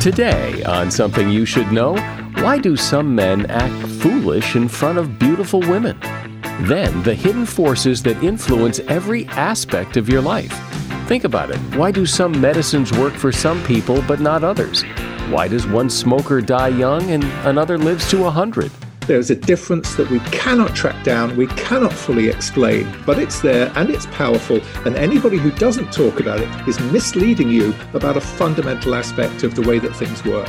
Today, on Something You Should Know, why do some men act foolish in front of beautiful women? Then, the hidden forces that influence every aspect of your life. Think about it. Why do some medicines work for some people but not others? Why does one smoker die young and another lives to a 100? There's a difference that we cannot track down, we cannot fully explain, but it's there and it's powerful, and anybody who doesn't talk about it is misleading you about a fundamental aspect of the way that things work.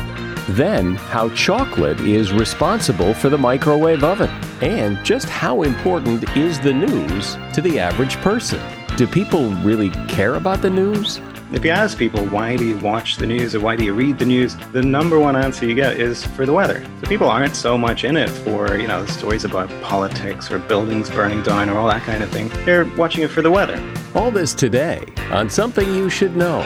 Then, how chocolate is responsible for the microwave oven, and just how important is the news to the average person? Do people really care about the news? If you ask people, why do you watch the news or why do you read the news, the number one answer you get is for the weather. So people aren't so much in it for, you know, stories about politics or buildings burning down or all that kind of thing. They're watching it for the weather. All this today on Something You Should Know.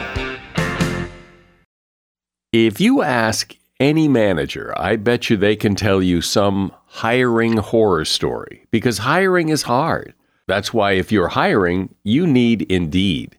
If you ask any manager, I bet you they can tell you some hiring horror story because hiring is hard. That's why if you're hiring, you need Indeed.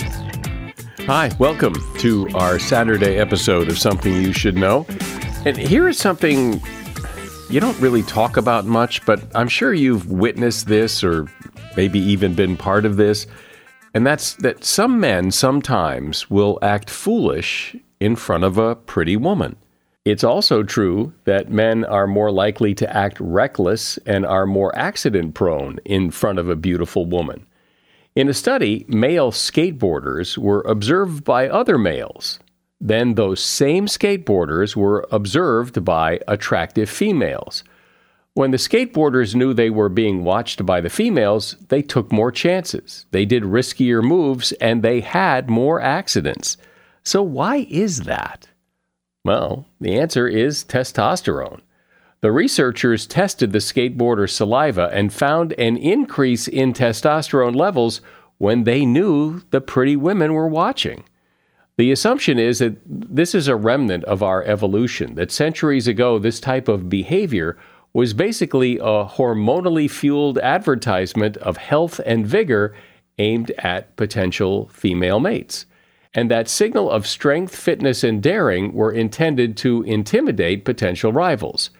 Hi, welcome to our Saturday episode of Something You Should Know. And here is something you don't really talk about much, but I'm sure you've witnessed this or maybe even been part of this. And that's that some men sometimes will act foolish in front of a pretty woman. It's also true that men are more likely to act reckless and are more accident prone in front of a beautiful woman. In a study, male skateboarders were observed by other males. Then those same skateboarders were observed by attractive females. When the skateboarders knew they were being watched by the females, they took more chances. They did riskier moves and they had more accidents. So, why is that? Well, the answer is testosterone. The researchers tested the skateboarder's saliva and found an increase in testosterone levels when they knew the pretty women were watching. The assumption is that this is a remnant of our evolution, that centuries ago this type of behavior was basically a hormonally fueled advertisement of health and vigor aimed at potential female mates. And that signal of strength, fitness, and daring were intended to intimidate potential rivals.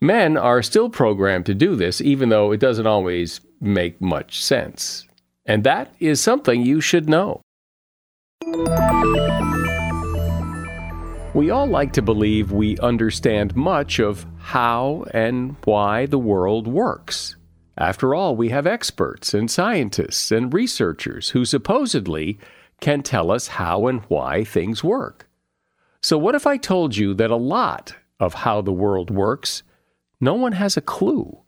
Men are still programmed to do this, even though it doesn't always make much sense. And that is something you should know. We all like to believe we understand much of how and why the world works. After all, we have experts and scientists and researchers who supposedly can tell us how and why things work. So, what if I told you that a lot of how the world works no one has a clue.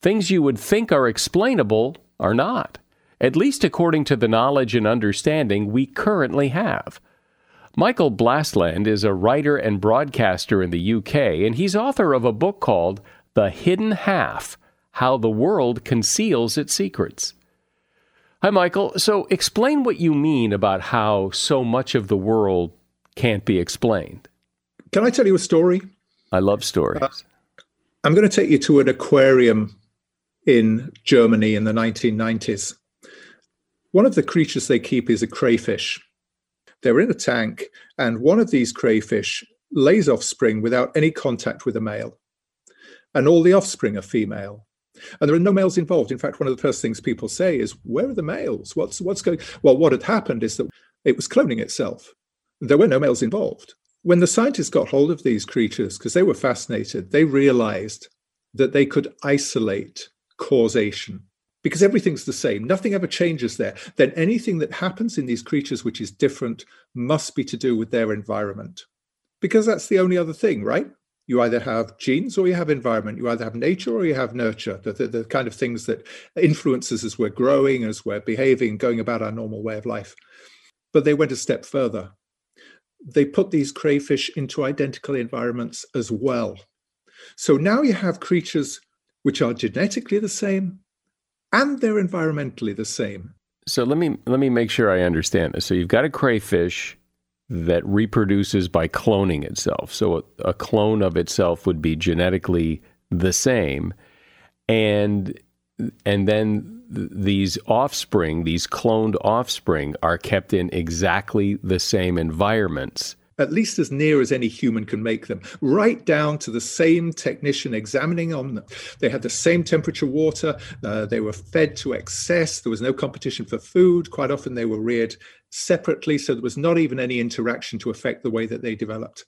Things you would think are explainable are not, at least according to the knowledge and understanding we currently have. Michael Blastland is a writer and broadcaster in the UK, and he's author of a book called The Hidden Half How the World Conceals Its Secrets. Hi, Michael. So, explain what you mean about how so much of the world can't be explained. Can I tell you a story? I love stories. Uh, I'm going to take you to an aquarium in Germany in the 1990s. One of the creatures they keep is a crayfish. They're in a tank, and one of these crayfish lays offspring without any contact with a male. And all the offspring are female. And there are no males involved. In fact, one of the first things people say is, Where are the males? What's, what's going Well, what had happened is that it was cloning itself. There were no males involved. When the scientists got hold of these creatures, because they were fascinated, they realized that they could isolate causation because everything's the same. Nothing ever changes there. Then anything that happens in these creatures which is different must be to do with their environment because that's the only other thing, right? You either have genes or you have environment. You either have nature or you have nurture, the, the, the kind of things that influences as we're growing, as we're behaving, going about our normal way of life. But they went a step further. They put these crayfish into identical environments as well. So now you have creatures which are genetically the same and they're environmentally the same. So let me let me make sure I understand this. So you've got a crayfish that reproduces by cloning itself. So a, a clone of itself would be genetically the same, and and then these offspring, these cloned offspring, are kept in exactly the same environments at least as near as any human can make them, right down to the same technician examining on them. They had the same temperature water, uh, they were fed to excess, there was no competition for food. Quite often they were reared separately, so there was not even any interaction to affect the way that they developed.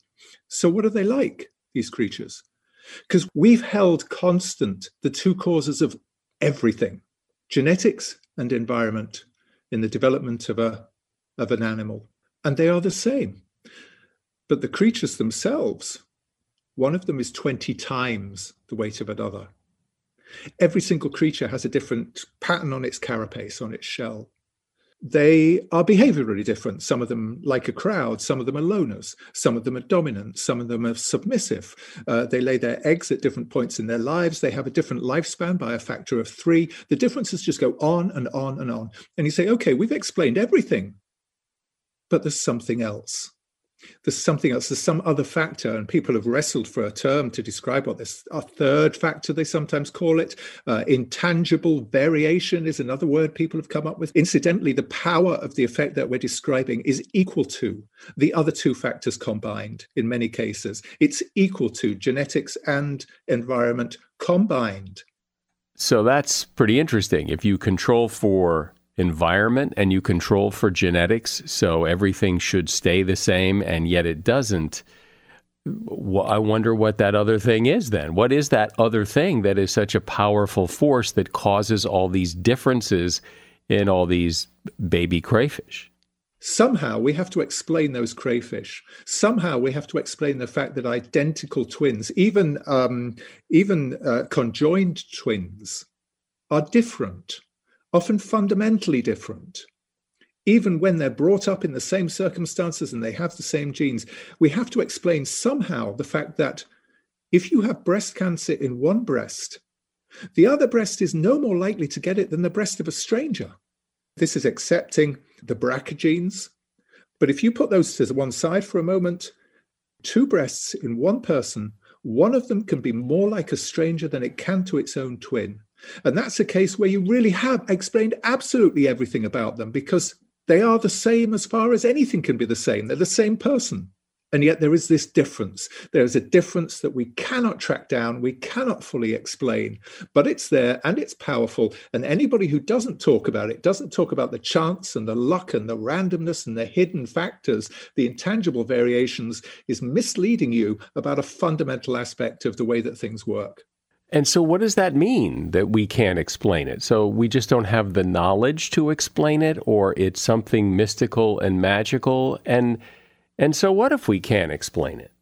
So, what are they like, these creatures? Because we've held constant the two causes of everything genetics and environment in the development of, a, of an animal. And they are the same. But the creatures themselves, one of them is 20 times the weight of another. Every single creature has a different pattern on its carapace, on its shell. They are behaviorally different. Some of them like a crowd, some of them are loners, some of them are dominant, some of them are submissive. Uh, they lay their eggs at different points in their lives. They have a different lifespan by a factor of three. The differences just go on and on and on. And you say, okay, we've explained everything, but there's something else there's something else, there's some other factor, and people have wrestled for a term to describe what this a third factor they sometimes call it. Uh, intangible variation is another word people have come up with. Incidentally, the power of the effect that we're describing is equal to the other two factors combined in many cases. It's equal to genetics and environment combined. So that's pretty interesting. If you control for environment and you control for genetics, so everything should stay the same, and yet it doesn't. I wonder what that other thing is then. What is that other thing that is such a powerful force that causes all these differences in all these baby crayfish? Somehow we have to explain those crayfish. Somehow we have to explain the fact that identical twins, even um, even uh, conjoined twins, are different often fundamentally different. Even when they're brought up in the same circumstances and they have the same genes, we have to explain somehow the fact that if you have breast cancer in one breast, the other breast is no more likely to get it than the breast of a stranger. This is accepting the BRCA genes. But if you put those to one side for a moment, two breasts in one person, one of them can be more like a stranger than it can to its own twin. And that's a case where you really have explained absolutely everything about them because they are the same as far as anything can be the same. They're the same person. And yet there is this difference. There is a difference that we cannot track down, we cannot fully explain, but it's there and it's powerful. And anybody who doesn't talk about it, doesn't talk about the chance and the luck and the randomness and the hidden factors, the intangible variations, is misleading you about a fundamental aspect of the way that things work. And so, what does that mean that we can't explain it? So, we just don't have the knowledge to explain it, or it's something mystical and magical? And, and so, what if we can't explain it?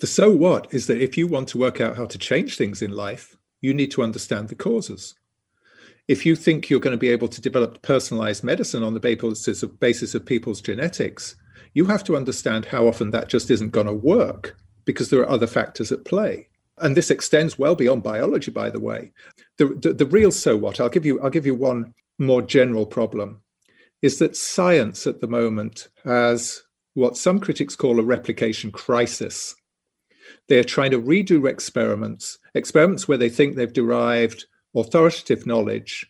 The so what is that if you want to work out how to change things in life, you need to understand the causes. If you think you're going to be able to develop personalized medicine on the basis of, basis of people's genetics, you have to understand how often that just isn't going to work because there are other factors at play and this extends well beyond biology by the way the, the, the real so what i'll give you i'll give you one more general problem is that science at the moment has what some critics call a replication crisis they're trying to redo experiments experiments where they think they've derived authoritative knowledge.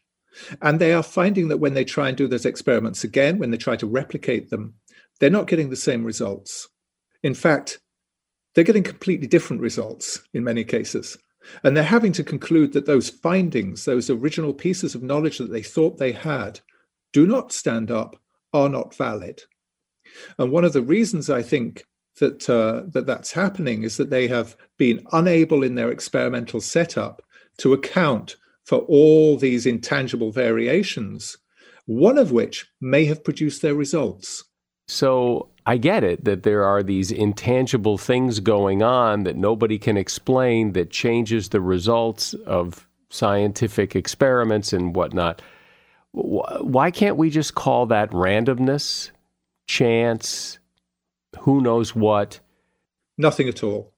And they are finding that when they try and do those experiments again, when they try to replicate them, they're not getting the same results. In fact, they're getting completely different results in many cases. And they're having to conclude that those findings, those original pieces of knowledge that they thought they had, do not stand up, are not valid. And one of the reasons I think that uh, that that's happening is that they have been unable in their experimental setup to account for all these intangible variations, one of which may have produced their results. So I get it that there are these intangible things going on that nobody can explain that changes the results of scientific experiments and whatnot. Why can't we just call that randomness, chance, who knows what? Nothing at all.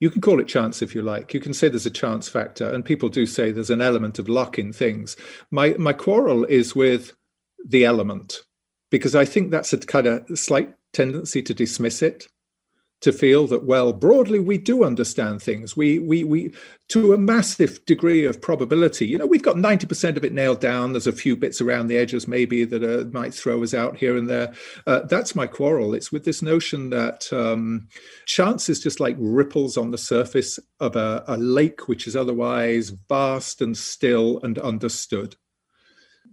You can call it chance if you like. You can say there's a chance factor, and people do say there's an element of luck in things. My my quarrel is with the element because I think that's a kind of slight tendency to dismiss it to feel that well broadly we do understand things. We we we to a massive degree of probability you know we've got 90% of it nailed down. There's a few bits around the edges maybe that uh, might throw us out here and there. Uh, that's my quarrel. It's with this notion that um, chance is just like ripples on the surface of a, a lake which is otherwise vast and still and understood.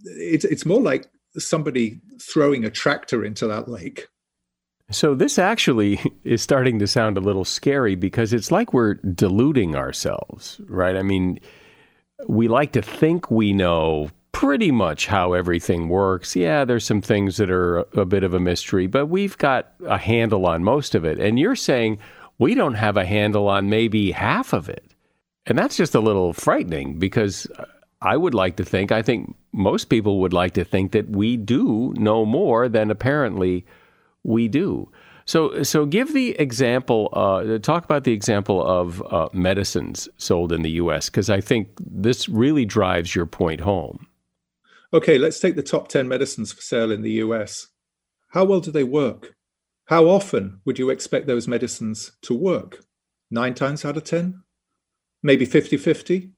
It's it's more like somebody throwing a tractor into that lake so, this actually is starting to sound a little scary because it's like we're deluding ourselves, right? I mean, we like to think we know pretty much how everything works. Yeah, there's some things that are a bit of a mystery, but we've got a handle on most of it. And you're saying we don't have a handle on maybe half of it. And that's just a little frightening because I would like to think, I think most people would like to think that we do know more than apparently we do. So, so give the example. Uh, talk about the example of uh, medicines sold in the U.S. because I think this really drives your point home. Okay, let's take the top ten medicines for sale in the U.S. How well do they work? How often would you expect those medicines to work? Nine times out of ten? Maybe 50 50?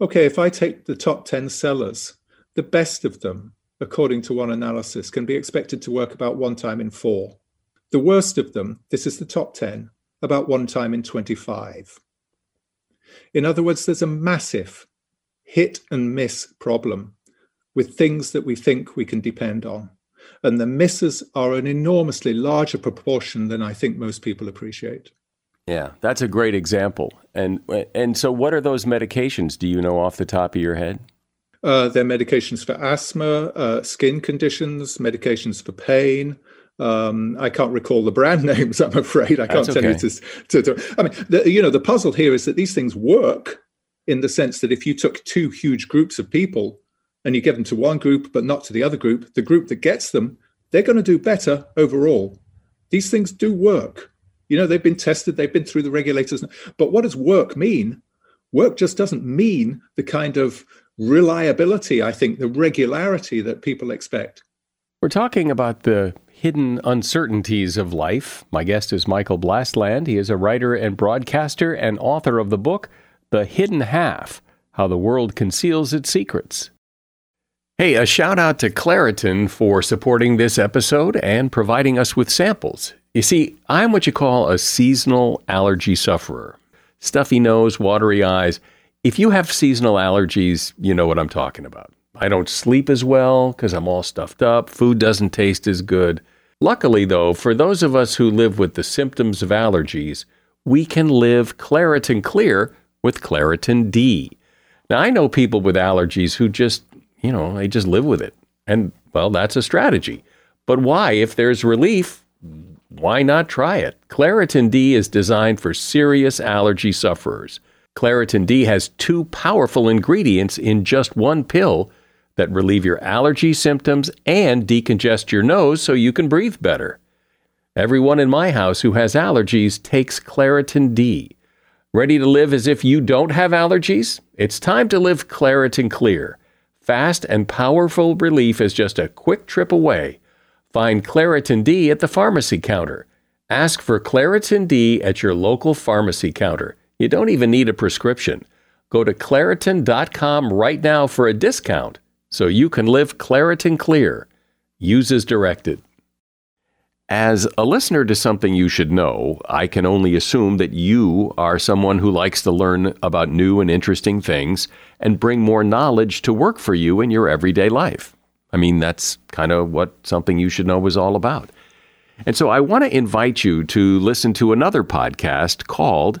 Okay, if I take the top 10 sellers, the best of them according to one analysis, can be expected to work about one time in four. The worst of them, this is the top 10, about one time in 25. In other words, there's a massive hit and miss problem with things that we think we can depend on. And the misses are an enormously larger proportion than I think most people appreciate. Yeah, that's a great example. And and so what are those medications? Do you know off the top of your head? Uh, there are medications for asthma, uh, skin conditions, medications for pain. Um, I can't recall the brand names. I'm afraid I can't That's tell okay. you to, to, to. I mean, the, you know, the puzzle here is that these things work in the sense that if you took two huge groups of people and you give them to one group but not to the other group, the group that gets them, they're going to do better overall. These things do work. You know, they've been tested, they've been through the regulators. But what does work mean? Work just doesn't mean the kind of reliability, I think, the regularity that people expect. We're talking about the hidden uncertainties of life. My guest is Michael Blastland. He is a writer and broadcaster and author of the book, The Hidden Half How the World Conceals Its Secrets. Hey, a shout out to Claritin for supporting this episode and providing us with samples. You see, I'm what you call a seasonal allergy sufferer. Stuffy nose, watery eyes if you have seasonal allergies, you know what I'm talking about. I don't sleep as well because I'm all stuffed up. Food doesn't taste as good. Luckily, though, for those of us who live with the symptoms of allergies, we can live Claritin Clear with Claritin D. Now, I know people with allergies who just, you know, they just live with it. And, well, that's a strategy. But why? If there's relief, why not try it? Claritin D is designed for serious allergy sufferers. Claritin D has two powerful ingredients in just one pill that relieve your allergy symptoms and decongest your nose so you can breathe better. Everyone in my house who has allergies takes Claritin D. Ready to live as if you don't have allergies? It's time to live Claritin Clear. Fast and powerful relief is just a quick trip away. Find Claritin D at the pharmacy counter. Ask for Claritin D at your local pharmacy counter. You don't even need a prescription. Go to Claritin.com right now for a discount so you can live Claritin Clear. Use as directed. As a listener to something you should know, I can only assume that you are someone who likes to learn about new and interesting things and bring more knowledge to work for you in your everyday life. I mean, that's kind of what something you should know was all about. And so I want to invite you to listen to another podcast called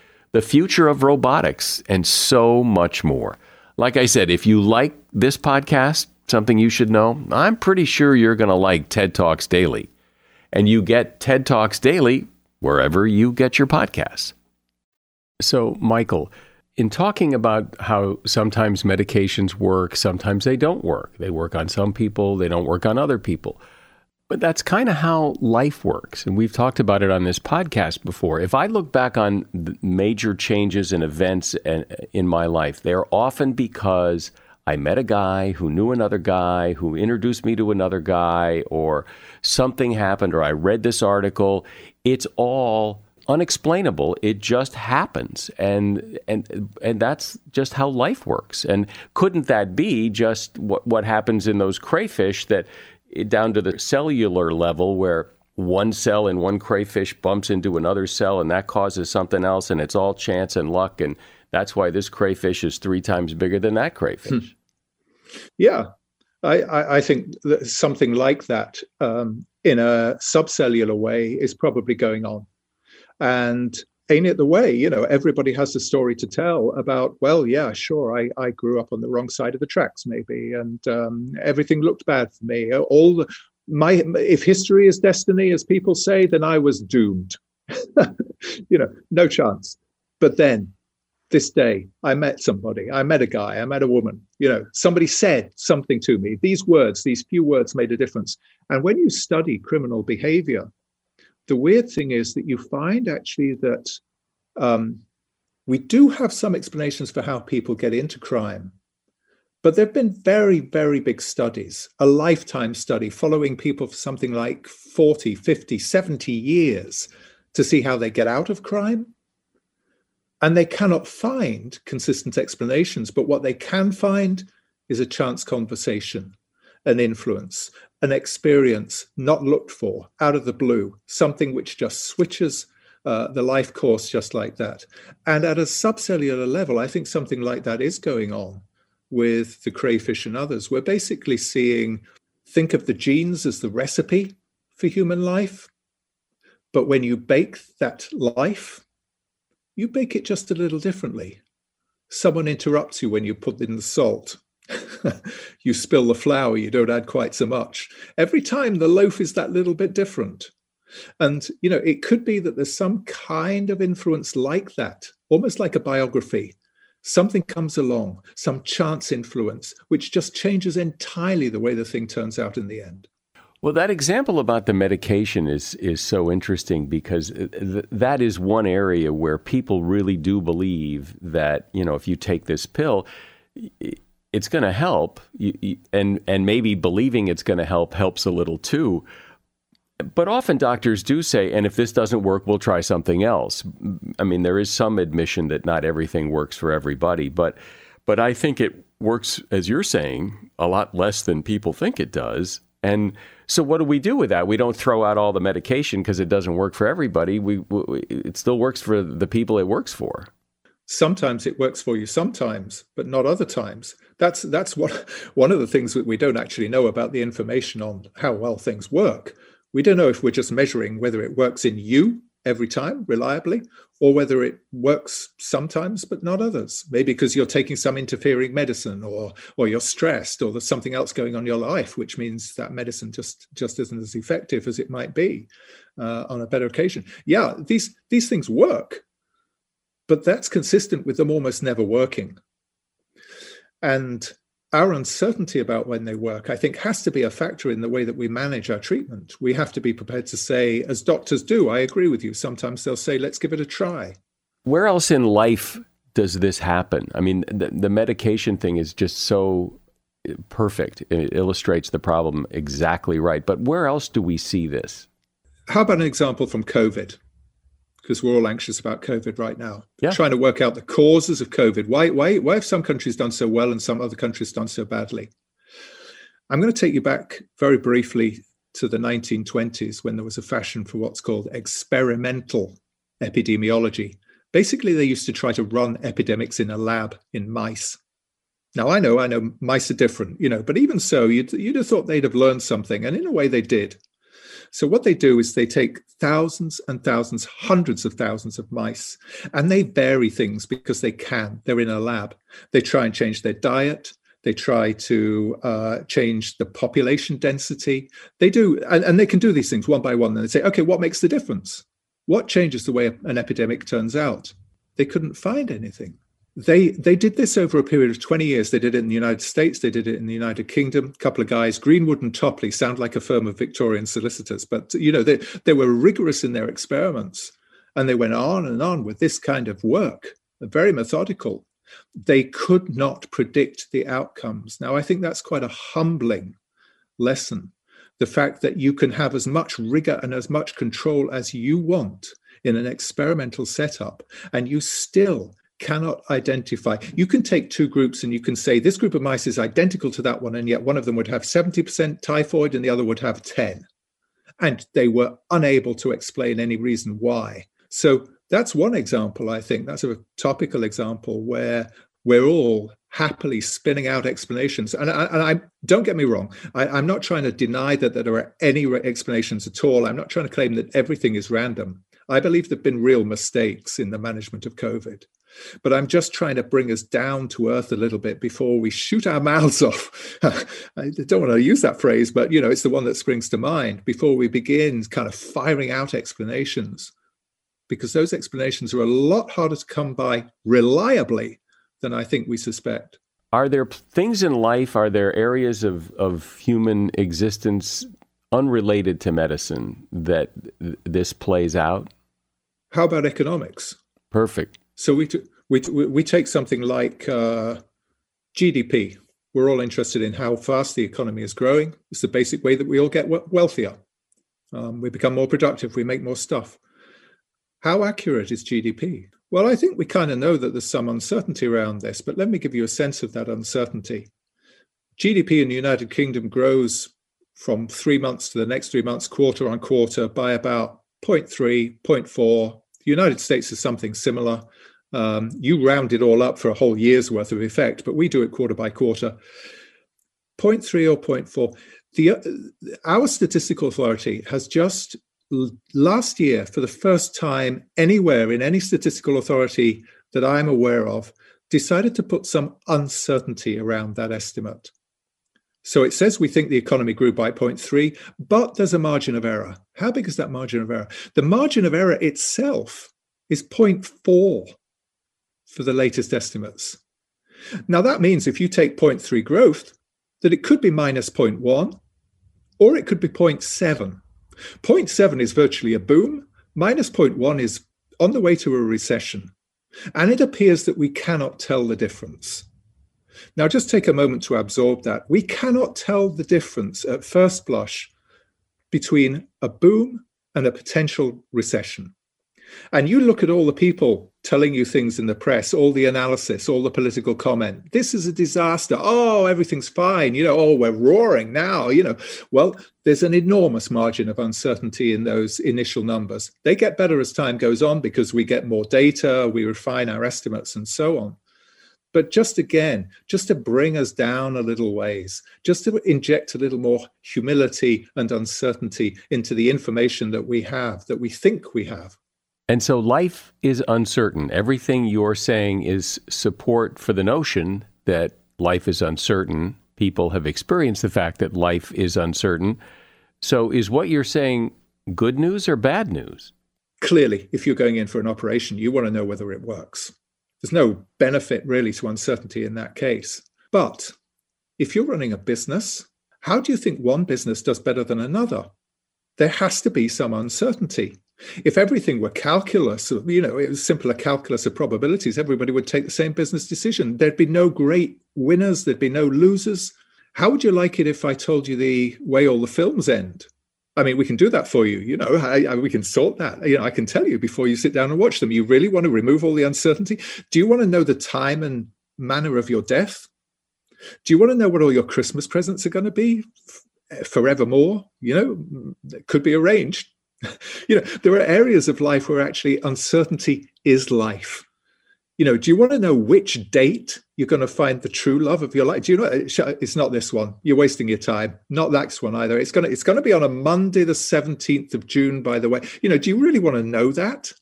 the future of robotics, and so much more. Like I said, if you like this podcast, something you should know? I'm pretty sure you're going to like TED Talks Daily. And you get TED Talks Daily wherever you get your podcasts. So, Michael, in talking about how sometimes medications work, sometimes they don't work. They work on some people, they don't work on other people. But that's kind of how life works. And we've talked about it on this podcast before. If I look back on major changes and events uh, in my life, they're often because I met a guy who knew another guy who introduced me to another guy, or something happened, or I read this article. It's all unexplainable. It just happens, and and and that's just how life works. And couldn't that be just what what happens in those crayfish that down to the cellular level where one cell in one crayfish bumps into another cell and that causes something else and it's all chance and luck and that's why this crayfish is three times bigger than that crayfish. Hmm. Yeah, I, I, I, think that something like that um, in a subcellular way is probably going on. And ain't it the way? You know, everybody has a story to tell about, well, yeah, sure, I, I grew up on the wrong side of the tracks, maybe, and um, everything looked bad for me. All the, my, if history is destiny, as people say, then I was doomed. you know, no chance. But then this day i met somebody i met a guy i met a woman you know somebody said something to me these words these few words made a difference and when you study criminal behavior the weird thing is that you find actually that um, we do have some explanations for how people get into crime but there have been very very big studies a lifetime study following people for something like 40 50 70 years to see how they get out of crime. And they cannot find consistent explanations, but what they can find is a chance conversation, an influence, an experience not looked for out of the blue, something which just switches uh, the life course just like that. And at a subcellular level, I think something like that is going on with the crayfish and others. We're basically seeing, think of the genes as the recipe for human life. But when you bake that life, you bake it just a little differently. Someone interrupts you when you put in the salt. you spill the flour, you don't add quite so much. Every time the loaf is that little bit different. And, you know, it could be that there's some kind of influence like that, almost like a biography. Something comes along, some chance influence, which just changes entirely the way the thing turns out in the end. Well, that example about the medication is is so interesting because uh, th- that is one area where people really do believe that you know if you take this pill, it's going to help, you, you, and and maybe believing it's going to help helps a little too. But often doctors do say, and if this doesn't work, we'll try something else. I mean, there is some admission that not everything works for everybody, but but I think it works, as you're saying, a lot less than people think it does, and so what do we do with that? We don't throw out all the medication because it doesn't work for everybody. We, we, it still works for the people it works for. Sometimes it works for you, sometimes, but not other times. That's that's what one of the things that we don't actually know about the information on how well things work. We don't know if we're just measuring whether it works in you every time reliably or whether it works sometimes but not others maybe because you're taking some interfering medicine or or you're stressed or there's something else going on in your life which means that medicine just just isn't as effective as it might be uh, on a better occasion yeah these these things work but that's consistent with them almost never working And our uncertainty about when they work, I think, has to be a factor in the way that we manage our treatment. We have to be prepared to say, as doctors do, I agree with you. Sometimes they'll say, let's give it a try. Where else in life does this happen? I mean, the, the medication thing is just so perfect. It illustrates the problem exactly right. But where else do we see this? How about an example from COVID? Because we're all anxious about COVID right now. Yeah. Trying to work out the causes of COVID. Why, why, why have some countries done so well and some other countries done so badly? I'm going to take you back very briefly to the 1920s when there was a fashion for what's called experimental epidemiology. Basically, they used to try to run epidemics in a lab in mice. Now, I know, I know mice are different, you know, but even so, you'd, you'd have thought they'd have learned something. And in a way, they did. So, what they do is they take thousands and thousands, hundreds of thousands of mice, and they vary things because they can. They're in a lab. They try and change their diet. They try to uh, change the population density. They do, and, and they can do these things one by one. And they say, okay, what makes the difference? What changes the way an epidemic turns out? They couldn't find anything they they did this over a period of 20 years. They did it in the united states. They did it in the united kingdom. A couple of guys greenwood and topley sound like a firm of victorian solicitors. But you know they, they were rigorous in their experiments and they went on and on with this kind of work very methodical. They could not predict the outcomes. Now i think that's quite a humbling lesson. The fact that you can have as much rigor and as much control as you want in an experimental setup and you still cannot identify. You can take two groups and you can say this group of mice is identical to that one, and yet one of them would have 70% typhoid and the other would have 10. And they were unable to explain any reason why. So that's one example, I think. That's a topical example where we're all happily spinning out explanations. And I, and I don't get me wrong, I, am not trying to deny that, that there are any explanations at all. I'm not trying to claim that everything is random. I believe there have been real mistakes in the management of COVID. But I'm just trying to bring us down to earth a little bit before we shoot our mouths off. I don't want to use that phrase, but you know, it's the one that springs to mind before we begin kind of firing out explanations, because those explanations are a lot harder to come by reliably than I think we suspect. Are there things in life, are there areas of, of human existence unrelated to medicine that th- this plays out? How about economics? Perfect. So we, t- we, t- we take something like uh, GDP. We're all interested in how fast the economy is growing. It's the basic way that we all get wealthier. Um, we become more productive. We make more stuff. How accurate is GDP? Well, I think we kind of know that there's some uncertainty around this, but let me give you a sense of that uncertainty. GDP in the United Kingdom grows from three months to the next three months, quarter on quarter, by about 0.3, 0.4. The United States is something similar. Um, you round it all up for a whole year's worth of effect, but we do it quarter by quarter. 0.3 or 0.4. The, uh, our statistical authority has just last year, for the first time anywhere in any statistical authority that I'm aware of, decided to put some uncertainty around that estimate. So it says we think the economy grew by 0.3, but there's a margin of error. How big is that margin of error? The margin of error itself is 0.4 for the latest estimates. Now, that means if you take 0.3 growth, that it could be minus 0.1 or it could be 0.7. 0.7 is virtually a boom, minus 0.1 is on the way to a recession. And it appears that we cannot tell the difference. Now, just take a moment to absorb that. We cannot tell the difference at first blush between a boom and a potential recession. And you look at all the people telling you things in the press, all the analysis, all the political comment. This is a disaster. Oh, everything's fine. You know, oh, we're roaring now. You know, well, there's an enormous margin of uncertainty in those initial numbers. They get better as time goes on because we get more data, we refine our estimates, and so on. But just again, just to bring us down a little ways, just to inject a little more humility and uncertainty into the information that we have, that we think we have. And so life is uncertain. Everything you're saying is support for the notion that life is uncertain. People have experienced the fact that life is uncertain. So is what you're saying good news or bad news? Clearly, if you're going in for an operation, you want to know whether it works. There's no benefit really to uncertainty in that case. But if you're running a business, how do you think one business does better than another? There has to be some uncertainty. If everything were calculus, you know, it was simpler calculus of probabilities, everybody would take the same business decision. There'd be no great winners, there'd be no losers. How would you like it if I told you the way all the films end? I mean, we can do that for you. You know, I, I, we can sort that. You know, I can tell you before you sit down and watch them. You really want to remove all the uncertainty? Do you want to know the time and manner of your death? Do you want to know what all your Christmas presents are going to be forevermore? You know, it could be arranged. you know, there are areas of life where actually uncertainty is life you know, do you want to know which date you're going to find the true love of your life? Do you know uh, uh, it's not this one? You're wasting your time. Not that one either. It's going to it's going to be on a Monday, the 17th of June, by the way. You know, do you really want to know that?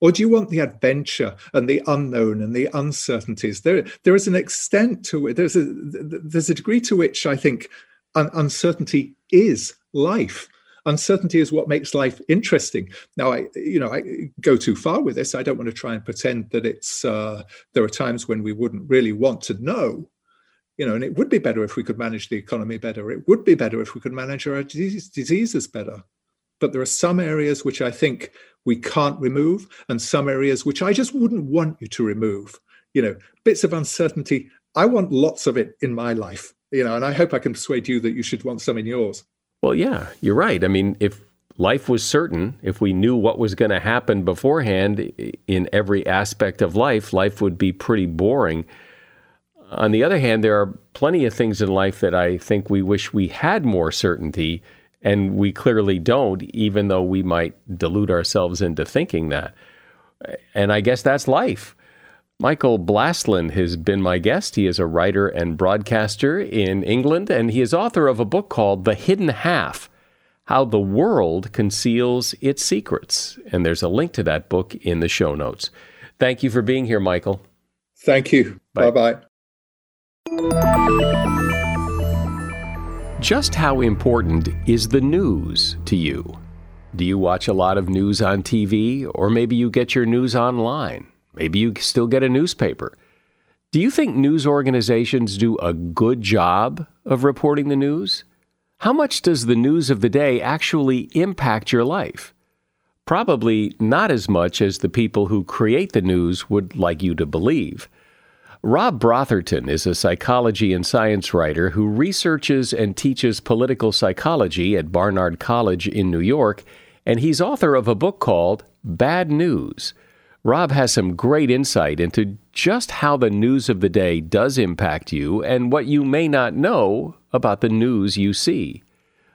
Or do you want the adventure and the unknown and the uncertainties? There, there is an extent to it. There's a there's a degree to which I think uncertainty is life uncertainty is what makes life interesting. Now, I, you know, I go too far with this. I don't want to try and pretend that it's. Uh, there are times when we wouldn't really want to know, you know, and it would be better if we could manage the economy better. It would be better if we could manage our disease, diseases better. But there are some areas which I think we can't remove, and some areas which I just wouldn't want you to remove. You know, bits of uncertainty. I want lots of it in my life. You know, and I hope I can persuade you that you should want some in yours. Well, yeah, you're right. I mean, if life was certain, if we knew what was going to happen beforehand in every aspect of life, life would be pretty boring. On the other hand, there are plenty of things in life that I think we wish we had more certainty, and we clearly don't, even though we might delude ourselves into thinking that. And I guess that's life. Michael Blastland has been my guest. He is a writer and broadcaster in England, and he is author of a book called The Hidden Half How the World Conceals Its Secrets. And there's a link to that book in the show notes. Thank you for being here, Michael. Thank you. Bye bye. Just how important is the news to you? Do you watch a lot of news on TV, or maybe you get your news online? Maybe you still get a newspaper. Do you think news organizations do a good job of reporting the news? How much does the news of the day actually impact your life? Probably not as much as the people who create the news would like you to believe. Rob Brotherton is a psychology and science writer who researches and teaches political psychology at Barnard College in New York, and he's author of a book called Bad News Rob has some great insight into just how the news of the day does impact you and what you may not know about the news you see.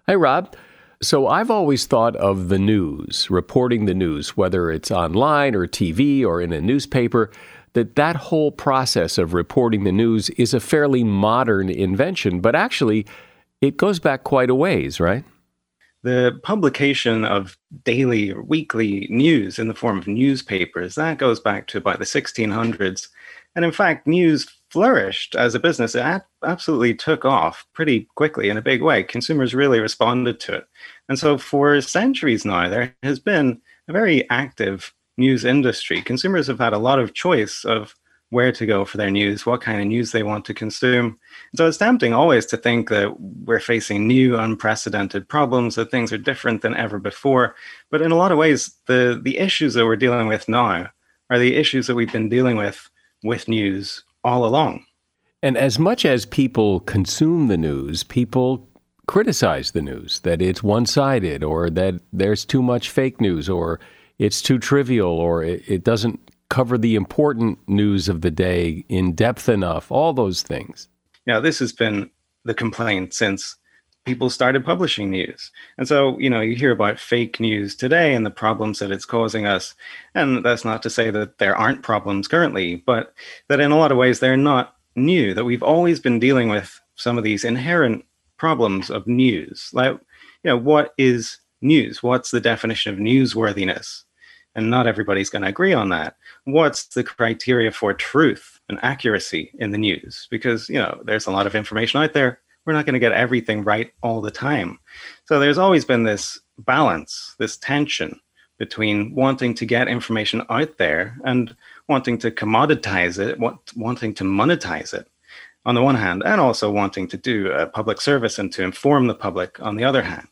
Hi, Rob. So, I've always thought of the news, reporting the news, whether it's online or TV or in a newspaper, that that whole process of reporting the news is a fairly modern invention, but actually, it goes back quite a ways, right? The publication of daily or weekly news in the form of newspapers that goes back to about the 1600s and in fact news flourished as a business. It absolutely took off pretty quickly in a big way. Consumers really responded to it. And so for centuries now there has been a very active news industry. Consumers have had a lot of choice of where to go for their news, what kind of news they want to consume. So it's tempting always to think that we're facing new, unprecedented problems, that things are different than ever before. But in a lot of ways, the, the issues that we're dealing with now are the issues that we've been dealing with with news all along. And as much as people consume the news, people criticize the news that it's one sided or that there's too much fake news or it's too trivial or it, it doesn't cover the important news of the day in depth enough, all those things. Yeah, this has been the complaint since people started publishing news. And so, you know, you hear about fake news today and the problems that it's causing us. And that's not to say that there aren't problems currently, but that in a lot of ways they're not new, that we've always been dealing with some of these inherent problems of news. Like, you know, what is news? What's the definition of newsworthiness? And not everybody's going to agree on that. What's the criteria for truth and accuracy in the news? Because you know there's a lot of information out there. We're not going to get everything right all the time. So there's always been this balance this tension between wanting to get information out there and wanting to commoditize it wanting to monetize it on the one hand, and also wanting to do a public service and to inform the public on the other hand.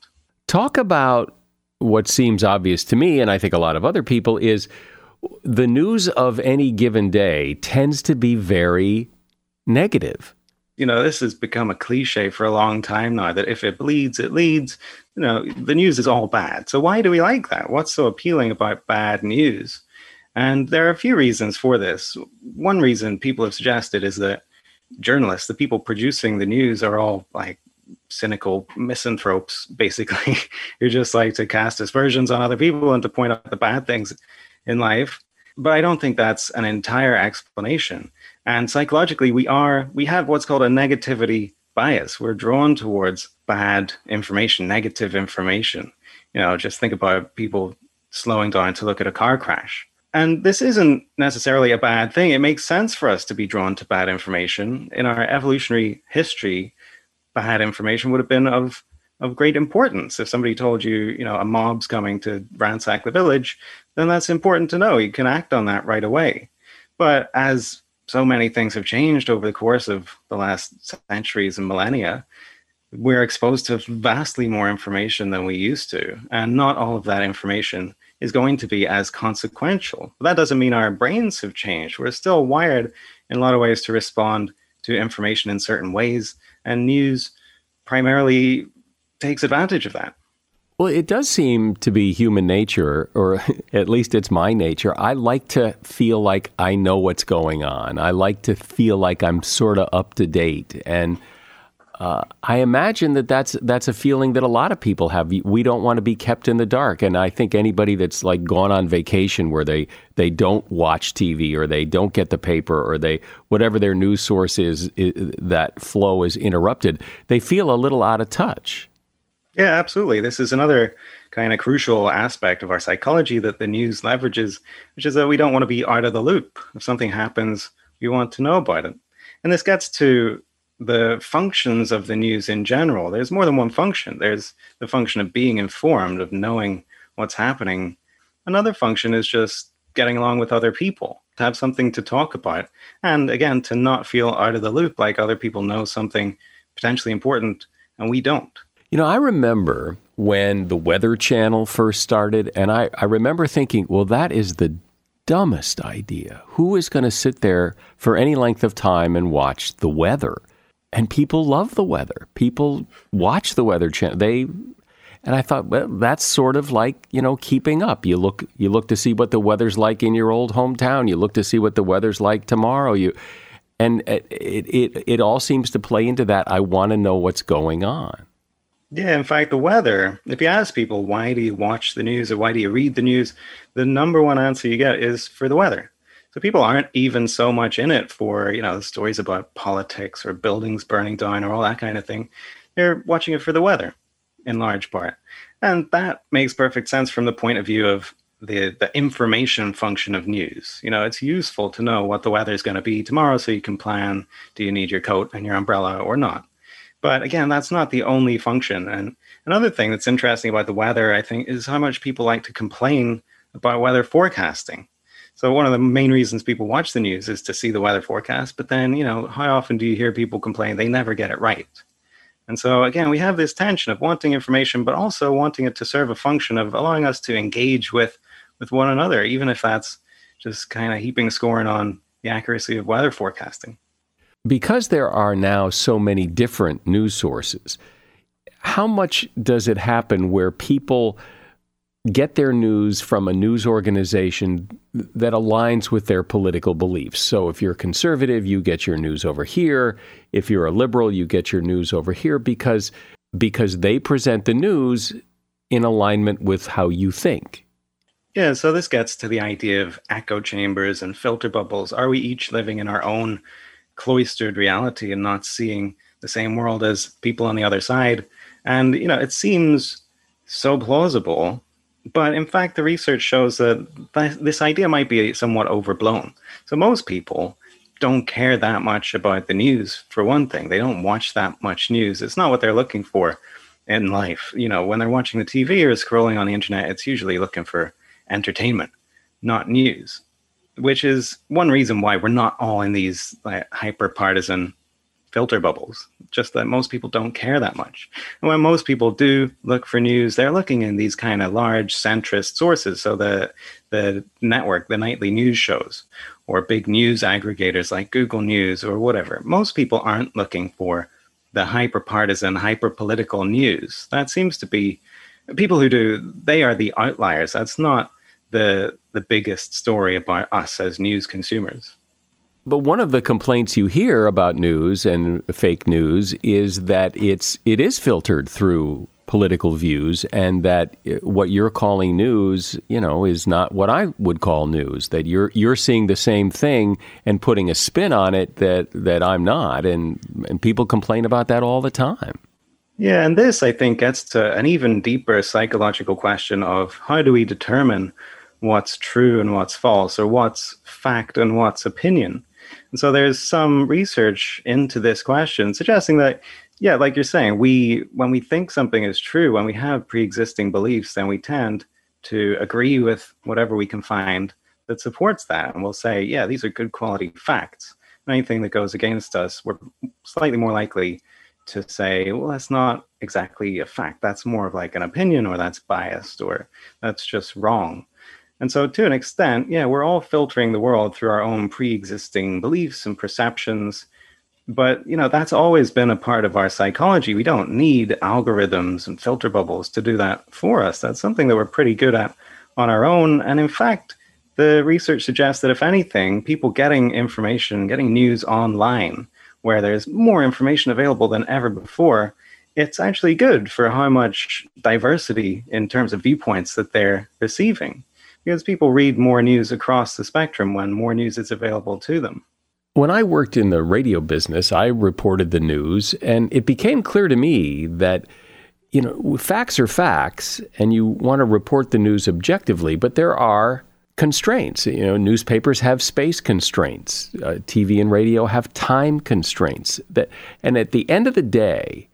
Talk about what seems obvious to me, and I think a lot of other people, is the news of any given day tends to be very negative. You know, this has become a cliche for a long time now that if it bleeds, it leads. You know, the news is all bad. So why do we like that? What's so appealing about bad news? And there are a few reasons for this. One reason people have suggested is that journalists, the people producing the news, are all like cynical misanthropes, basically, who just like to cast aspersions on other people and to point out the bad things in life. But I don't think that's an entire explanation. And psychologically, we are we have what's called a negativity bias. We're drawn towards bad information, negative information. You know, just think about people slowing down to look at a car crash. And this isn't necessarily a bad thing. It makes sense for us to be drawn to bad information. In our evolutionary history, bad information would have been of of great importance. If somebody told you, you know, a mob's coming to ransack the village, then that's important to know. You can act on that right away. But as so many things have changed over the course of the last centuries and millennia, we're exposed to vastly more information than we used to. And not all of that information is going to be as consequential. But that doesn't mean our brains have changed. We're still wired in a lot of ways to respond to information in certain ways. And news primarily takes advantage of that. Well, it does seem to be human nature, or at least it's my nature. I like to feel like I know what's going on. I like to feel like I'm sort of up to date. And uh, I imagine that that's that's a feeling that a lot of people have. We don't want to be kept in the dark, and I think anybody that's like gone on vacation where they they don't watch TV or they don't get the paper or they whatever their news source is, is that flow is interrupted, they feel a little out of touch. Yeah, absolutely. This is another kind of crucial aspect of our psychology that the news leverages, which is that we don't want to be out of the loop. If something happens, we want to know about it. And this gets to the functions of the news in general. There's more than one function. There's the function of being informed, of knowing what's happening. Another function is just getting along with other people, to have something to talk about. And again, to not feel out of the loop, like other people know something potentially important and we don't. You know, I remember when the Weather Channel first started, and I, I remember thinking, well, that is the dumbest idea. Who is going to sit there for any length of time and watch the weather? And people love the weather. People watch the weather channel. They and I thought, well, that's sort of like you know keeping up. You look you look to see what the weather's like in your old hometown. You look to see what the weather's like tomorrow. You and it it it all seems to play into that. I want to know what's going on. Yeah, in fact, the weather. If you ask people why do you watch the news or why do you read the news, the number one answer you get is for the weather. So people aren't even so much in it for, you know, stories about politics or buildings burning down or all that kind of thing. They're watching it for the weather in large part. And that makes perfect sense from the point of view of the the information function of news. You know, it's useful to know what the weather is going to be tomorrow so you can plan do you need your coat and your umbrella or not. But again, that's not the only function. And another thing that's interesting about the weather, I think, is how much people like to complain about weather forecasting. So one of the main reasons people watch the news is to see the weather forecast. But then, you know, how often do you hear people complain they never get it right? And so again, we have this tension of wanting information, but also wanting it to serve a function of allowing us to engage with with one another, even if that's just kind of heaping scorn on the accuracy of weather forecasting. Because there are now so many different news sources, how much does it happen where people get their news from a news organization that aligns with their political beliefs. So if you're conservative, you get your news over here. If you're a liberal, you get your news over here because because they present the news in alignment with how you think. Yeah, so this gets to the idea of echo chambers and filter bubbles. Are we each living in our own cloistered reality and not seeing the same world as people on the other side? And you know, it seems so plausible but in fact, the research shows that th- this idea might be somewhat overblown. So most people don't care that much about the news, for one thing. They don't watch that much news. It's not what they're looking for in life. You know, when they're watching the TV or scrolling on the internet, it's usually looking for entertainment, not news, which is one reason why we're not all in these like, hyper partisan filter bubbles, just that most people don't care that much. And when most people do look for news, they're looking in these kind of large centrist sources. So the the network, the nightly news shows, or big news aggregators like Google News or whatever. Most people aren't looking for the hyper partisan, hyper political news. That seems to be people who do, they are the outliers. That's not the the biggest story about us as news consumers. But one of the complaints you hear about news and fake news is that it's it is filtered through political views and that uh, what you're calling news, you know, is not what I would call news. That you're you're seeing the same thing and putting a spin on it that that I'm not and and people complain about that all the time. Yeah, and this I think gets to an even deeper psychological question of how do we determine what's true and what's false or what's fact and what's opinion? And so there's some research into this question suggesting that, yeah, like you're saying, we when we think something is true, when we have pre-existing beliefs, then we tend to agree with whatever we can find that supports that. And we'll say, yeah, these are good quality facts. anything that goes against us, we're slightly more likely to say, well, that's not exactly a fact. That's more of like an opinion or that's biased or that's just wrong. And so, to an extent, yeah, we're all filtering the world through our own pre-existing beliefs and perceptions. But you know, that's always been a part of our psychology. We don't need algorithms and filter bubbles to do that for us. That's something that we're pretty good at on our own. And in fact, the research suggests that if anything, people getting information, getting news online, where there's more information available than ever before, it's actually good for how much diversity in terms of viewpoints that they're receiving because people read more news across the spectrum when more news is available to them. When I worked in the radio business, I reported the news, and it became clear to me that you know facts are facts, and you want to report the news objectively, but there are constraints. You know, newspapers have space constraints, uh, TV and radio have time constraints. That, and at the end of the day,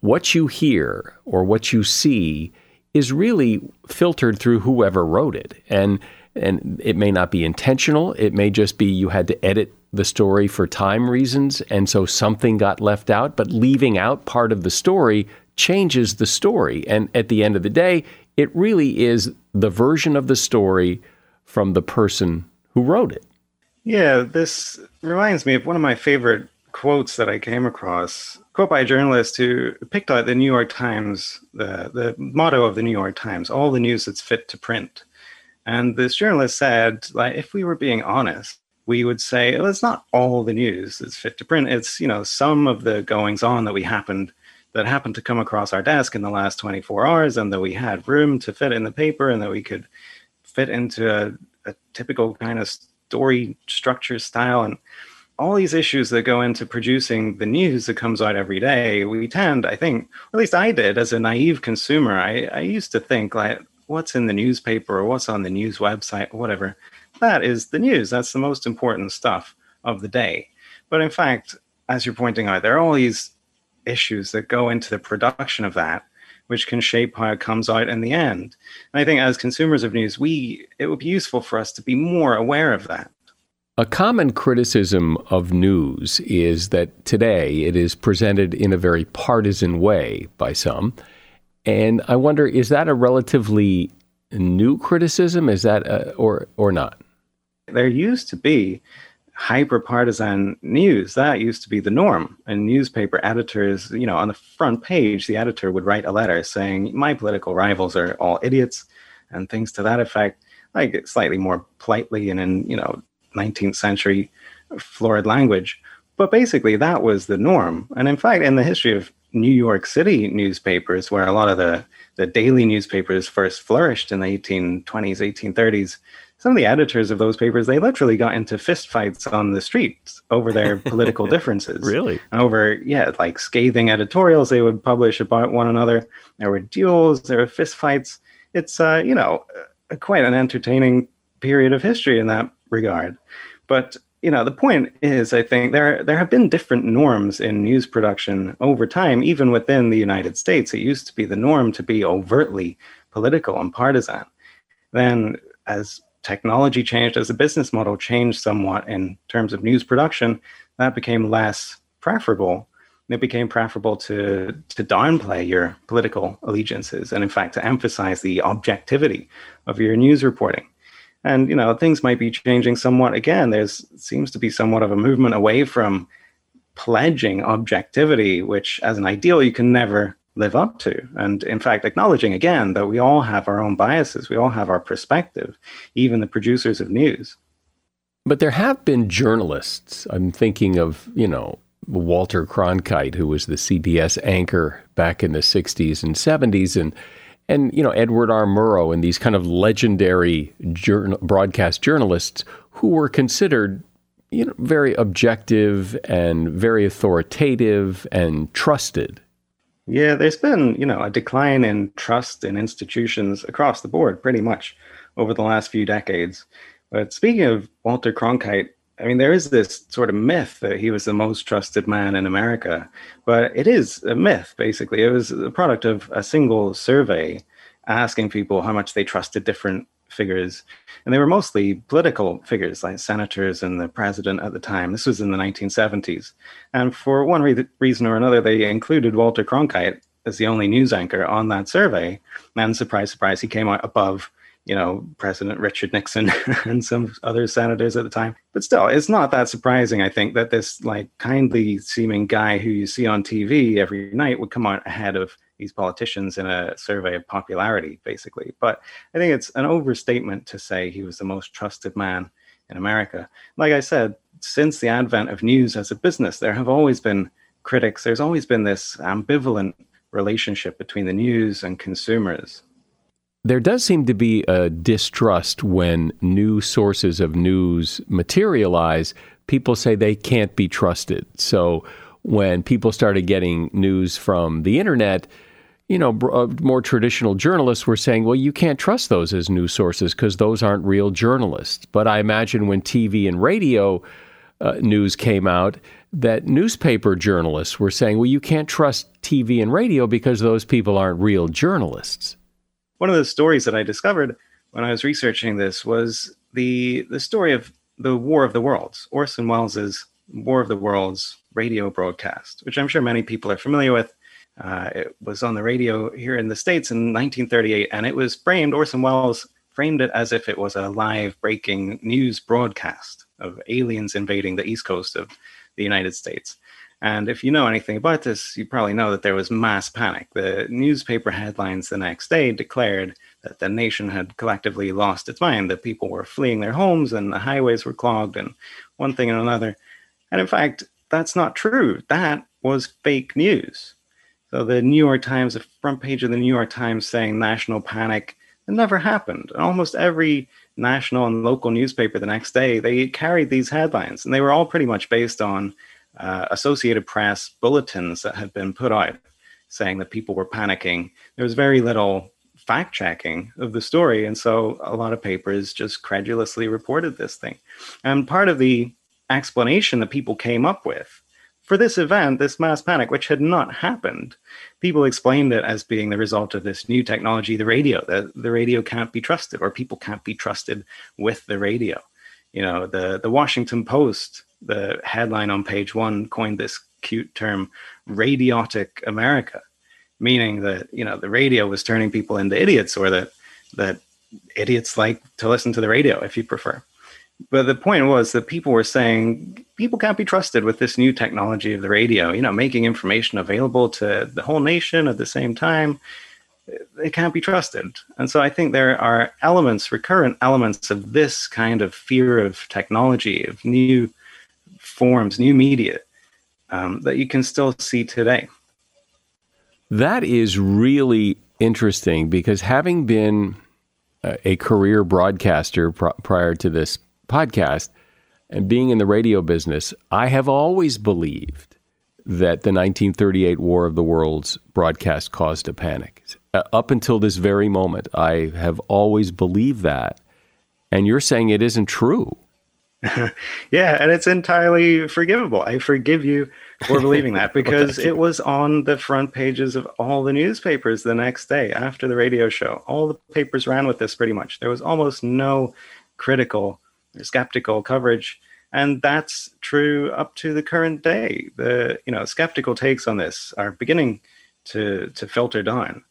what you hear or what you see is really filtered through whoever wrote it. And and it may not be intentional. It may just be you had to edit the story for time reasons and so something got left out, but leaving out part of the story changes the story. And at the end of the day, it really is the version of the story from the person who wrote it. Yeah, this reminds me of one of my favorite quotes that I came across quote by a journalist who picked out the New York Times, the, the motto of the New York Times, all the news that's fit to print. And this journalist said, like, if we were being honest, we would say, well, it's not all the news that's fit to print. It's, you know, some of the goings on that we happened that happened to come across our desk in the last 24 hours and that we had room to fit in the paper and that we could fit into a, a typical kind of story structure style. And all these issues that go into producing the news that comes out every day, we tend, I think, at least I did as a naive consumer, I, I used to think like, what's in the newspaper or what's on the news website, or whatever, that is the news. That's the most important stuff of the day. But in fact, as you're pointing out, there are all these issues that go into the production of that, which can shape how it comes out in the end. And I think as consumers of news, we it would be useful for us to be more aware of that a common criticism of news is that today it is presented in a very partisan way by some. And I wonder, is that a relatively new criticism? Is that, a, or, or not? There used to be hyper partisan news. That used to be the norm. And newspaper editors, you know, on the front page, the editor would write a letter saying, My political rivals are all idiots, and things to that effect like slightly more politely and in you know 19th century florid language. But basically, that was the norm. And in fact, in the history of New York City newspapers, where a lot of the, the daily newspapers first flourished in the 1820s, 1830s, some of the editors of those papers, they literally got into fistfights on the streets over their political differences. Really? Over, yeah, like scathing editorials they would publish about one another. There were duels, there were fistfights. It's, uh, you know, quite an entertaining period of history in that regard. But you know, the point is, I think there there have been different norms in news production over time, even within the United States. It used to be the norm to be overtly political and partisan. Then, as technology changed, as the business model changed somewhat in terms of news production, that became less preferable it became preferable to to downplay your political allegiances and in fact to emphasize the objectivity of your news reporting and you know things might be changing somewhat. Again there's seems to be somewhat of a movement away from pledging objectivity which as an ideal you can never live up to. And in fact acknowledging again that we all have our own biases we all have our perspective even the producers of news. But there have been journalists i'm thinking of you know Walter Cronkite, who was the CBS anchor back in the 60s and 70s, and and you know Edward R. Murrow and these kind of legendary journal, broadcast journalists who were considered you know very objective and very authoritative and trusted. Yeah, there's been you know a decline in trust in institutions across the board, pretty much over the last few decades. But speaking of Walter Cronkite, I mean, there is this sort of myth that he was the most trusted man in America, but it is a myth, basically. It was a product of a single survey asking people how much they trusted different figures. And they were mostly political figures, like senators and the president at the time. This was in the 1970s. And for one re- reason or another, they included Walter Cronkite as the only news anchor on that survey. And surprise, surprise, he came out above you know, President Richard Nixon and some other senators at the time. But still, it's not that surprising, I think, that this like kindly seeming guy who you see on TV every night would come out ahead of these politicians in a survey of popularity, basically. But I think it's an overstatement to say he was the most trusted man in America. Like I said, since the advent of news as a business, there have always been critics. There's always been this ambivalent relationship between the news and consumers there does seem to be a distrust when new sources of news materialize. People say they can't be trusted. So when people started getting news from the internet, you know, uh, more traditional journalists were saying, well, you can't trust those as news sources because those aren't real journalists. But I imagine when TV and radio uh, news came out, that newspaper journalists were saying, well, you can't trust TV and radio because those people aren't real journalists one of the stories that I discovered when I was researching this was the the story of the War of the Worlds, Orson Welles's War of the Worlds radio broadcast, which I'm sure many people are familiar with. Uh, it was on the radio here in the States in 1938, and it was framed, Orson Welles framed it as if it was a live breaking news broadcast of aliens invading the east coast of the United States. And if you know anything about this, you probably know that there was mass panic. The newspaper headlines the next day declared that the nation had collectively lost its mind, that people were fleeing their homes and the highways were clogged and one thing and another. And in fact, that's not true. That was fake news. So the New York Times, the front page of the New York Times saying national panic, it never happened. And almost every national and local newspaper the next day, they carried these headlines and they were all pretty much based on uh, Associated Press bulletins that had been put out saying that people were panicking. There was very little fact checking of the story. And so a lot of papers just credulously reported this thing. And part of the explanation that people came up with for this event, this mass panic, which had not happened, people explained it as being the result of this new technology, the radio, that the radio can't be trusted or people can't be trusted with the radio. You know, the, the Washington Post the headline on page one coined this cute term radiotic america meaning that you know the radio was turning people into idiots or that that idiots like to listen to the radio if you prefer. But the point was that people were saying people can't be trusted with this new technology of the radio you know making information available to the whole nation at the same time. It can't be trusted. And so i think there are elements recurrent elements of this kind of fear of technology of new forms, new media um, that you can still see today. That is really interesting because having been a career broadcaster pr- prior to this podcast and being in the radio business, I have always believed that the 1938 War of the Worlds broadcast caused a panic. Uh, up until this very moment, I have always believed that. And you're saying it isn't true. yeah, and it's entirely forgivable. I forgive you for believing that because it was on the front pages of all the newspapers the next day after the radio show. All the papers ran with this pretty much. There was almost no critical or skeptical coverage. And that's true up to the current day. The you know skeptical takes on this are beginning to to filter down.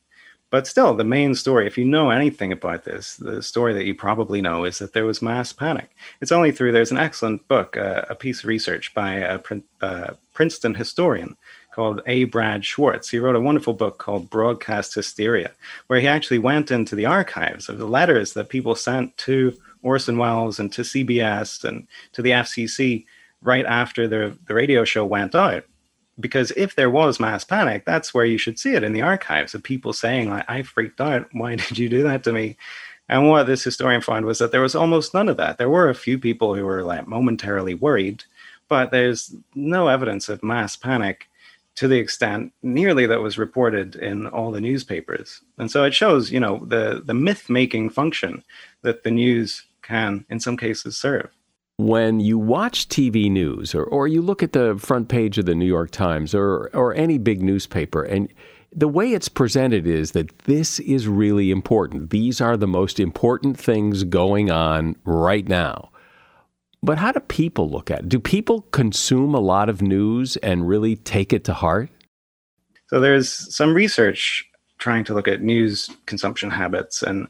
But still, the main story, if you know anything about this, the story that you probably know is that there was mass panic. It's only through, there's an excellent book, uh, a piece of research by a, a Princeton historian called A. Brad Schwartz. He wrote a wonderful book called Broadcast Hysteria, where he actually went into the archives of the letters that people sent to Orson Welles and to CBS and to the FCC right after the, the radio show went out. Because if there was mass panic, that's where you should see it in the archives of people saying, like, I freaked out. Why did you do that to me? And what this historian found was that there was almost none of that. There were a few people who were like momentarily worried, but there's no evidence of mass panic to the extent nearly that was reported in all the newspapers. And so it shows, you know, the the myth making function that the news can in some cases serve. When you watch TV news or, or you look at the front page of the New York Times or or any big newspaper and the way it's presented is that this is really important. These are the most important things going on right now. But how do people look at it? Do people consume a lot of news and really take it to heart? So there's some research trying to look at news consumption habits. And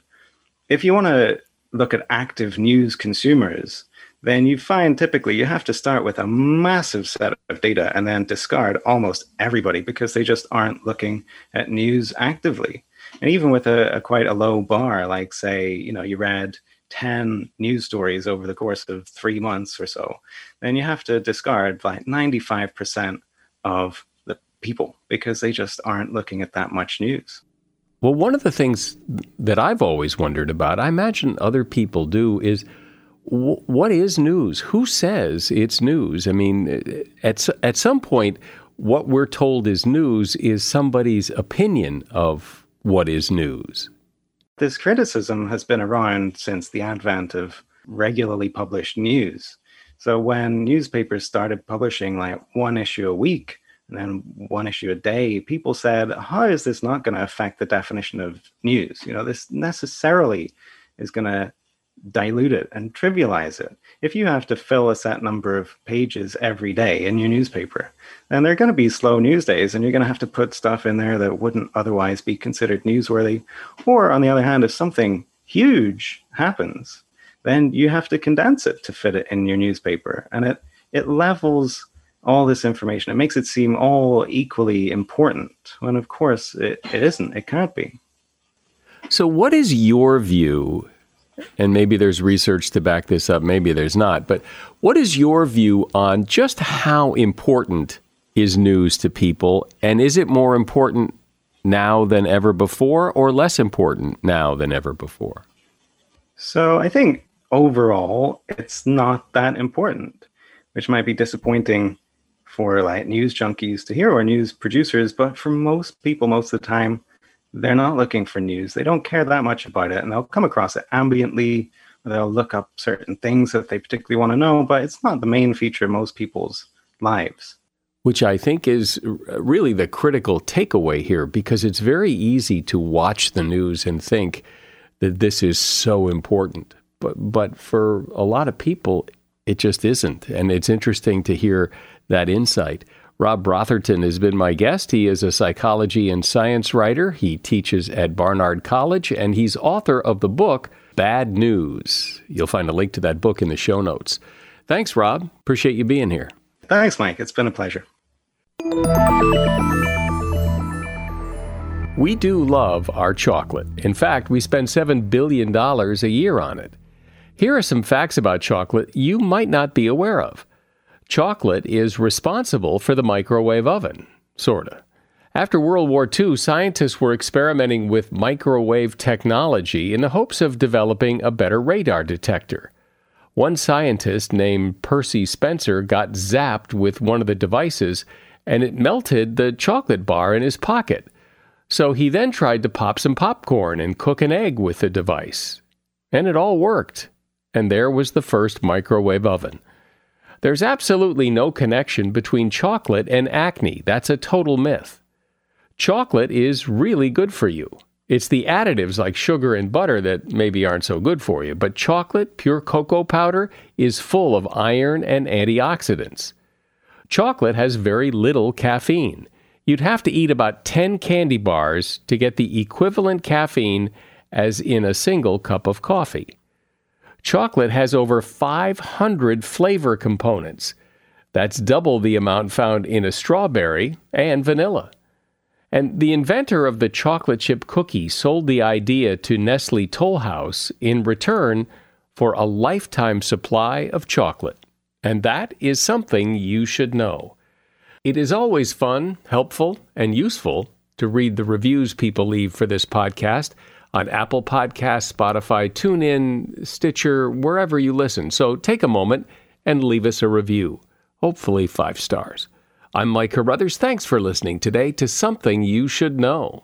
if you want to look at active news consumers, then you find typically you have to start with a massive set of data and then discard almost everybody because they just aren't looking at news actively. And even with a, a quite a low bar, like say, you know, you read 10 news stories over the course of three months or so, then you have to discard like 95% of the people because they just aren't looking at that much news. Well, one of the things that I've always wondered about, I imagine other people do, is what is news? Who says it's news? I mean, at, at some point, what we're told is news is somebody's opinion of what is news. This criticism has been around since the advent of regularly published news. So when newspapers started publishing like one issue a week and then one issue a day, people said, how is this not going to affect the definition of news? You know, this necessarily is going to dilute it and trivialize it. If you have to fill a set number of pages every day in your newspaper, then there are going to be slow news days and you're going to have to put stuff in there that wouldn't otherwise be considered newsworthy. Or on the other hand, if something huge happens, then you have to condense it to fit it in your newspaper. And it, it levels all this information. It makes it seem all equally important when, of course, it, it isn't. It can't be. So, what is your view and maybe there's research to back this up, maybe there's not. But what is your view on just how important is news to people? And is it more important now than ever before or less important now than ever before? So I think overall, it's not that important, which might be disappointing for like news junkies to hear or news producers. But for most people, most of the time, they're not looking for news. They don't care that much about it, and they'll come across it ambiently. They'll look up certain things that they particularly want to know, but it's not the main feature of most people's lives. Which I think is really the critical takeaway here, because it's very easy to watch the news and think that this is so important. But, but for a lot of people, it just isn't. And it's interesting to hear that insight. Rob Brotherton has been my guest. He is a psychology and science writer. He teaches at Barnard College, and he's author of the book Bad News. You'll find a link to that book in the show notes. Thanks, Rob. Appreciate you being here. Thanks, Mike. It's been a pleasure. We do love our chocolate. In fact, we spend $7 billion a year on it. Here are some facts about chocolate you might not be aware of. Chocolate is responsible for the microwave oven, sorta. After World War II, scientists were experimenting with microwave technology in the hopes of developing a better radar detector. One scientist named Percy Spencer got zapped with one of the devices and it melted the chocolate bar in his pocket. So he then tried to pop some popcorn and cook an egg with the device. And it all worked. And there was the first microwave oven. There's absolutely no connection between chocolate and acne. That's a total myth. Chocolate is really good for you. It's the additives like sugar and butter that maybe aren't so good for you, but chocolate, pure cocoa powder, is full of iron and antioxidants. Chocolate has very little caffeine. You'd have to eat about 10 candy bars to get the equivalent caffeine as in a single cup of coffee. Chocolate has over 500 flavor components. That's double the amount found in a strawberry and vanilla. And the inventor of the chocolate chip cookie sold the idea to Nestle Toll House in return for a lifetime supply of chocolate. And that is something you should know. It is always fun, helpful, and useful to read the reviews people leave for this podcast on Apple Podcasts, Spotify, TuneIn, Stitcher, wherever you listen. So take a moment and leave us a review, hopefully five stars. I'm Mike Carruthers. Thanks for listening today to Something You Should Know.